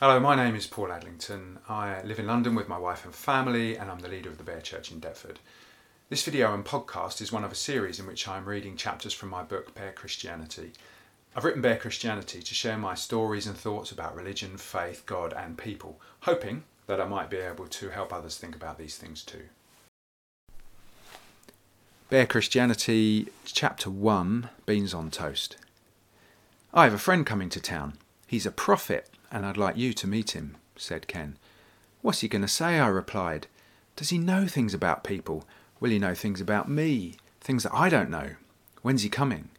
Hello, my name is Paul Adlington. I live in London with my wife and family, and I'm the leader of the Bear Church in Deptford. This video and podcast is one of a series in which I'm reading chapters from my book Bare Christianity. I've written Bare Christianity to share my stories and thoughts about religion, faith, God, and people, hoping that I might be able to help others think about these things too. Bare Christianity, Chapter 1 Beans on Toast. I have a friend coming to town. He's a prophet, and I'd like you to meet him, said Ken. What's he going to say? I replied. Does he know things about people? Will he know things about me? Things that I don't know? When's he coming?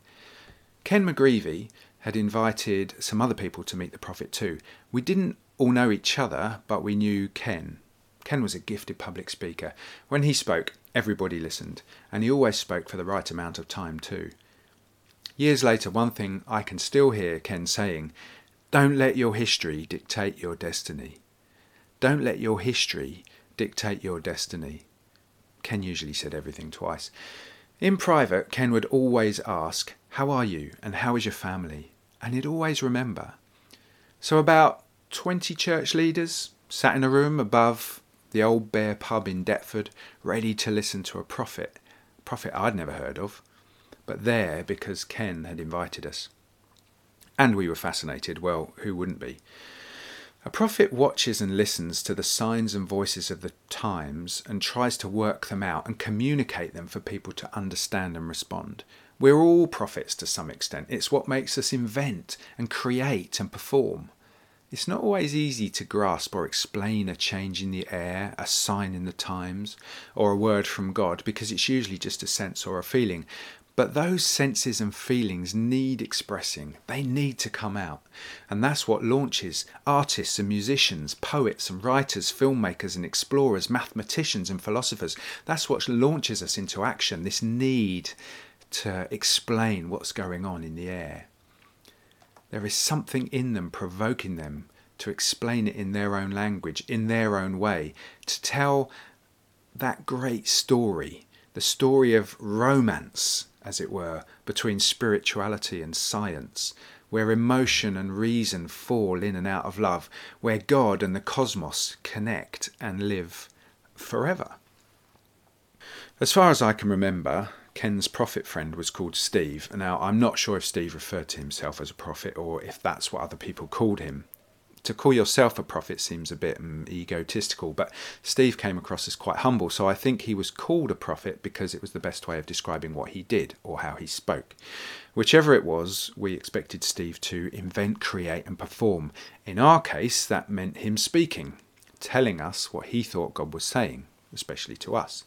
Ken McGreevy had invited some other people to meet the prophet too. We didn't all know each other, but we knew Ken. Ken was a gifted public speaker. When he spoke, everybody listened, and he always spoke for the right amount of time too. Years later, one thing I can still hear Ken saying don't let your history dictate your destiny. Don't let your history dictate your destiny. Ken usually said everything twice. In private, Ken would always ask, How are you and how is your family? And he'd always remember. So, about 20 church leaders sat in a room above the old Bear pub in Deptford, ready to listen to a prophet, a prophet I'd never heard of, but there because Ken had invited us. And we were fascinated. Well, who wouldn't be? A prophet watches and listens to the signs and voices of the times and tries to work them out and communicate them for people to understand and respond. We're all prophets to some extent. It's what makes us invent and create and perform. It's not always easy to grasp or explain a change in the air, a sign in the times, or a word from God because it's usually just a sense or a feeling. But those senses and feelings need expressing, they need to come out. And that's what launches artists and musicians, poets and writers, filmmakers and explorers, mathematicians and philosophers. That's what launches us into action, this need to explain what's going on in the air. There is something in them provoking them to explain it in their own language, in their own way, to tell that great story, the story of romance as it were, between spirituality and science, where emotion and reason fall in and out of love, where God and the cosmos connect and live forever. As far as I can remember, Ken's prophet friend was called Steve. Now, I'm not sure if Steve referred to himself as a prophet or if that's what other people called him to call yourself a prophet seems a bit um, egotistical, but Steve came across as quite humble, so I think he was called a prophet because it was the best way of describing what he did or how he spoke. Whichever it was, we expected Steve to invent, create, and perform. In our case, that meant him speaking, telling us what he thought God was saying, especially to us.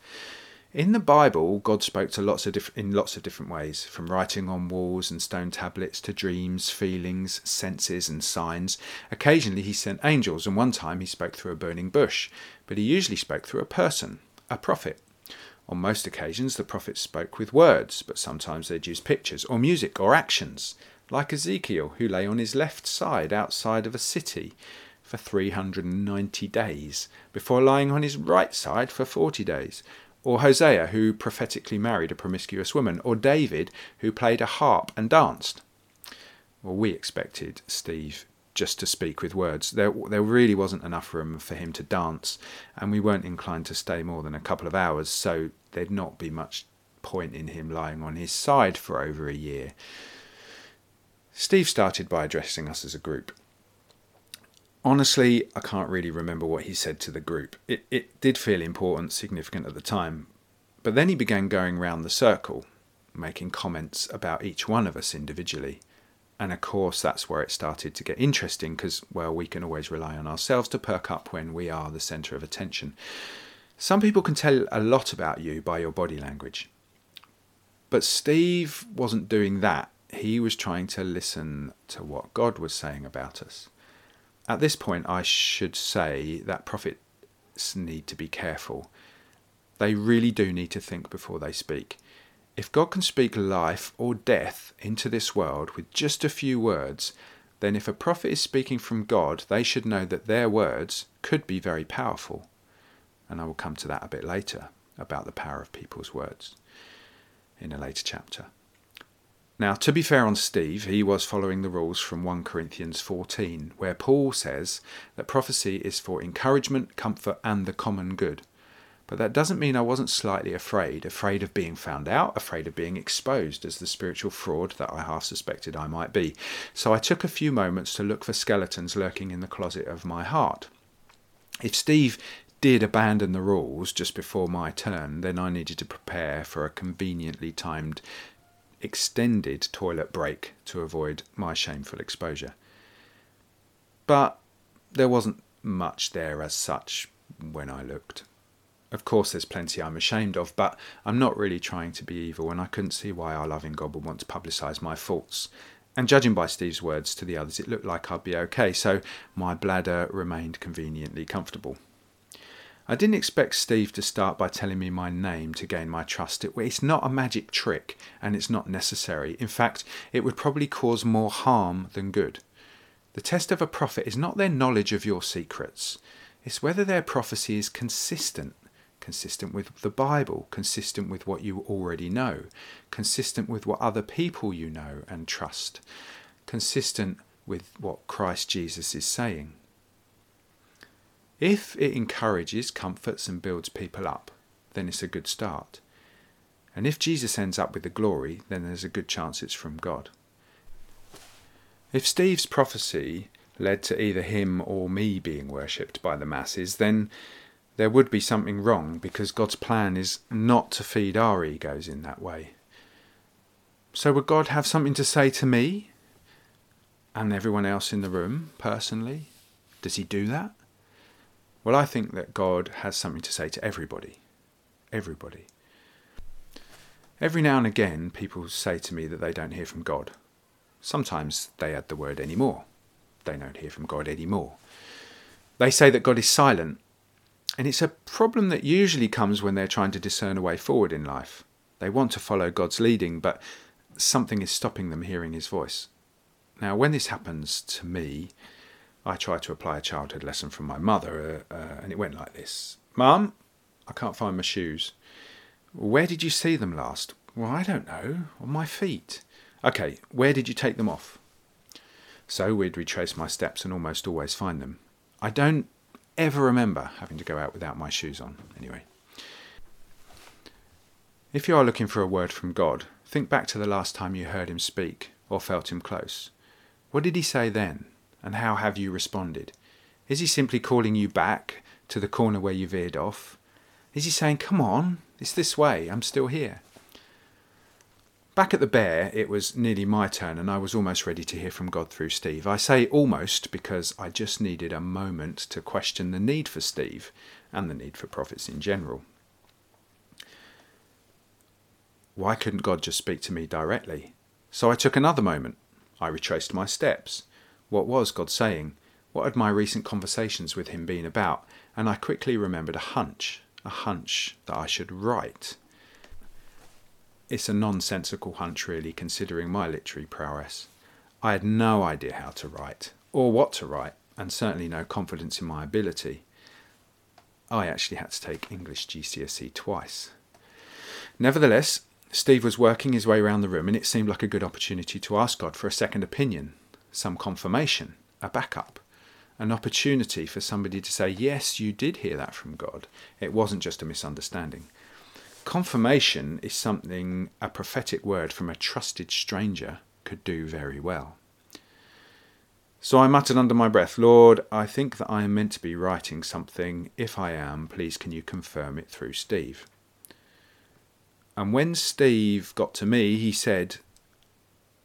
In the Bible, God spoke to lots of diff- in lots of different ways, from writing on walls and stone tablets to dreams, feelings, senses, and signs. Occasionally, he sent angels, and one time he spoke through a burning bush, but he usually spoke through a person, a prophet. On most occasions, the prophets spoke with words, but sometimes they'd use pictures or music or actions, like Ezekiel, who lay on his left side outside of a city for 390 days, before lying on his right side for 40 days or Hosea, who prophetically married a promiscuous woman, or David, who played a harp and danced. Well, we expected Steve just to speak with words. There, there really wasn't enough room for him to dance, and we weren't inclined to stay more than a couple of hours, so there'd not be much point in him lying on his side for over a year. Steve started by addressing us as a group. Honestly, I can't really remember what he said to the group. It, it did feel important, significant at the time. But then he began going round the circle, making comments about each one of us individually. And of course, that's where it started to get interesting because, well, we can always rely on ourselves to perk up when we are the centre of attention. Some people can tell a lot about you by your body language. But Steve wasn't doing that. He was trying to listen to what God was saying about us. At this point, I should say that prophets need to be careful. They really do need to think before they speak. If God can speak life or death into this world with just a few words, then if a prophet is speaking from God, they should know that their words could be very powerful. And I will come to that a bit later about the power of people's words in a later chapter. Now, to be fair on Steve, he was following the rules from 1 Corinthians 14, where Paul says that prophecy is for encouragement, comfort, and the common good. But that doesn't mean I wasn't slightly afraid, afraid of being found out, afraid of being exposed as the spiritual fraud that I half suspected I might be. So I took a few moments to look for skeletons lurking in the closet of my heart. If Steve did abandon the rules just before my turn, then I needed to prepare for a conveniently timed extended toilet break to avoid my shameful exposure. But there wasn't much there as such when I looked. Of course, there's plenty I'm ashamed of, but I'm not really trying to be evil, and I couldn't see why our loving God would want to publicise my faults. And judging by Steve's words to the others, it looked like I'd be okay, so my bladder remained conveniently comfortable. I didn't expect Steve to start by telling me my name to gain my trust. it's not a magic trick and it's not necessary. In fact, it would probably cause more harm than good. The test of a prophet is not their knowledge of your secrets, it's whether their prophecy is consistent. Consistent with the Bible, consistent with what you already know, consistent with what other people you know and trust, consistent with what Christ Jesus is saying. If it encourages, comforts, and builds people up, then it's a good start. And if Jesus ends up with the glory, then there's a good chance it's from God. If Steve's prophecy led to either him or me being worshipped by the masses, then there would be something wrong because God's plan is not to feed our egos in that way. So, would God have something to say to me and everyone else in the room personally? Does he do that? Well, I think that God has something to say to everybody. Everybody. Every now and again, people say to me that they don't hear from God. Sometimes they add the word anymore. They don't hear from God anymore. They say that God is silent, and it's a problem that usually comes when they're trying to discern a way forward in life. They want to follow God's leading, but something is stopping them hearing his voice. Now, when this happens to me, I tried to apply a childhood lesson from my mother, uh, uh, and it went like this Mum, I can't find my shoes. Where did you see them last? Well, I don't know. On my feet. Okay, where did you take them off? So we'd retrace my steps and almost always find them. I don't ever remember having to go out without my shoes on, anyway. If you are looking for a word from God, think back to the last time you heard him speak or felt him close. What did he say then? And how have you responded? Is he simply calling you back to the corner where you veered off? Is he saying, Come on, it's this way, I'm still here? Back at the Bear, it was nearly my turn, and I was almost ready to hear from God through Steve. I say almost because I just needed a moment to question the need for Steve and the need for prophets in general. Why couldn't God just speak to me directly? So I took another moment. I retraced my steps. What was God saying? What had my recent conversations with him been about? And I quickly remembered a hunch, a hunch that I should write. It's a nonsensical hunch, really, considering my literary prowess. I had no idea how to write, or what to write, and certainly no confidence in my ability. I actually had to take English GCSE twice. Nevertheless, Steve was working his way around the room, and it seemed like a good opportunity to ask God for a second opinion, some confirmation, a backup, an opportunity for somebody to say, Yes, you did hear that from God. It wasn't just a misunderstanding. Confirmation is something a prophetic word from a trusted stranger could do very well. So I muttered under my breath, Lord, I think that I am meant to be writing something. If I am, please can you confirm it through Steve? And when Steve got to me, he said,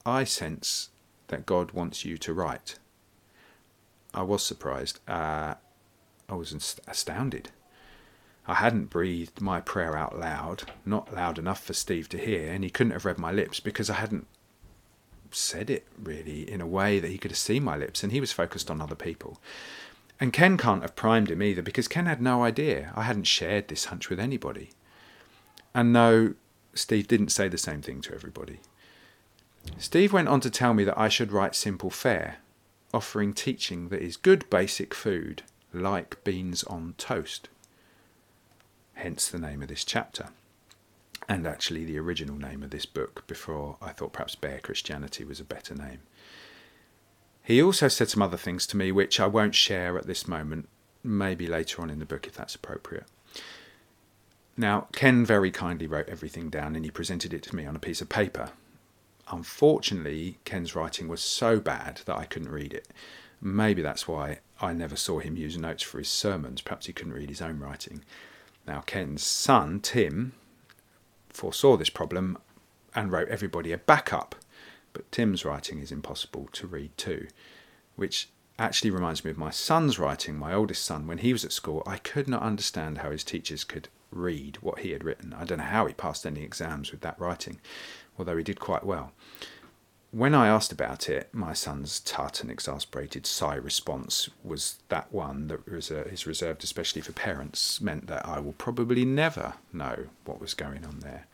I sense that God wants you to write. I was surprised. Uh, I was astounded. I hadn't breathed my prayer out loud, not loud enough for Steve to hear, and he couldn't have read my lips because I hadn't said it really in a way that he could have seen my lips, and he was focused on other people. And Ken can't have primed him either because Ken had no idea. I hadn't shared this hunch with anybody. And no, Steve didn't say the same thing to everybody. Steve went on to tell me that I should write simple fare, offering teaching that is good basic food, like beans on toast. Hence the name of this chapter. and actually the original name of this book before I thought perhaps Bare Christianity was a better name. He also said some other things to me which I won't share at this moment, maybe later on in the book if that's appropriate. Now, Ken very kindly wrote everything down and he presented it to me on a piece of paper. Unfortunately, Ken's writing was so bad that I couldn't read it. Maybe that's why I never saw him use notes for his sermons. Perhaps he couldn't read his own writing. Now, Ken's son, Tim, foresaw this problem and wrote everybody a backup. But Tim's writing is impossible to read too, which actually reminds me of my son's writing, my oldest son. When he was at school, I could not understand how his teachers could read what he had written. I don't know how he passed any exams with that writing, although he did quite well. When I asked about it, my son's tut and exasperated sigh response was that one that is reserved especially for parents, meant that I will probably never know what was going on there.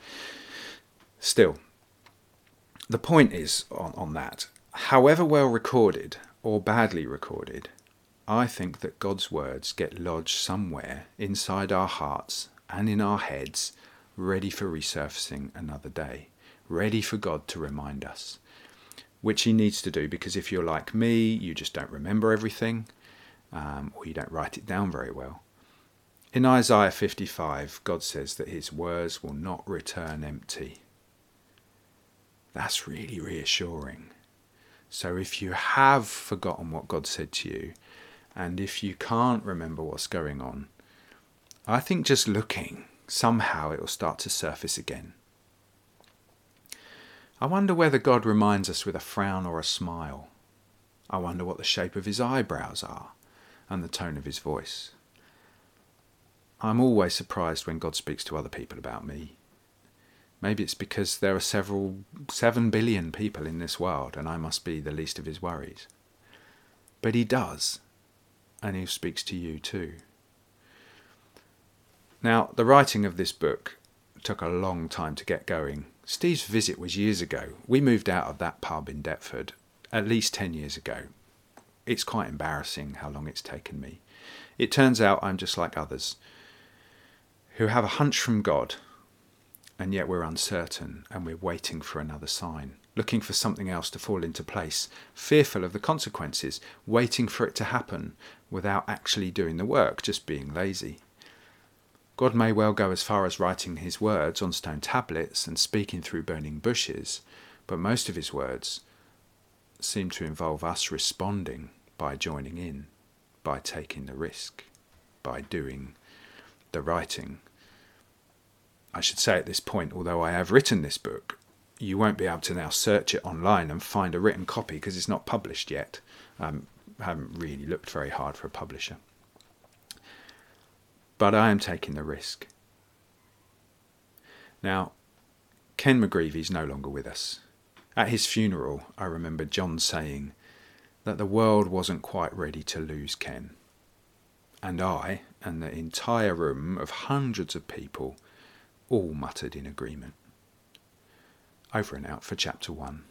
Still, the point is on, on that, however well recorded or badly recorded, I think that God's words get lodged somewhere inside our hearts and in our heads, ready for resurfacing another day, ready for God to remind us which he needs to do because if you're like me, you just don't remember everything um, or you don't write it down very well. In Isaiah 55, God says that his words will not return empty. That's really reassuring. So if you have forgotten what God said to you, and if you can't remember what's going on, I think just looking, somehow it will start to surface again. I wonder whether God reminds us with a frown or a smile. I wonder what the shape of his eyebrows are and the tone of his voice. I'm always surprised when God speaks to other people about me. Maybe it's because there are several, seven billion people in this world and I must be the least of his worries. But he does, and he speaks to you too. Now, the writing of this book took a long time to get going Steve's visit was years ago. We moved out of that pub in Deptford at least 10 years ago. It's quite embarrassing how long it's taken me. It turns out I'm just like others who have a hunch from God, and yet we're uncertain and we're waiting for another sign, looking for something else to fall into place, fearful of the consequences, waiting for it to happen without actually doing the work, just being lazy. God may well go as far as writing his words on stone tablets and speaking through burning bushes, but most of his words seem to involve us responding by joining in, by taking the risk, by doing the writing. I should say at this point, although I have written this book, you won't be able to now search it online and find a written copy because it's not published yet. Um, I haven't really looked very hard for a publisher but I am taking the risk. Now, Ken McGreevy is no longer with us. At his funeral, I remember John saying that the world wasn't quite ready to lose Ken. And I, and the entire room of hundreds of people, all muttered in agreement. Over and out for chapter one.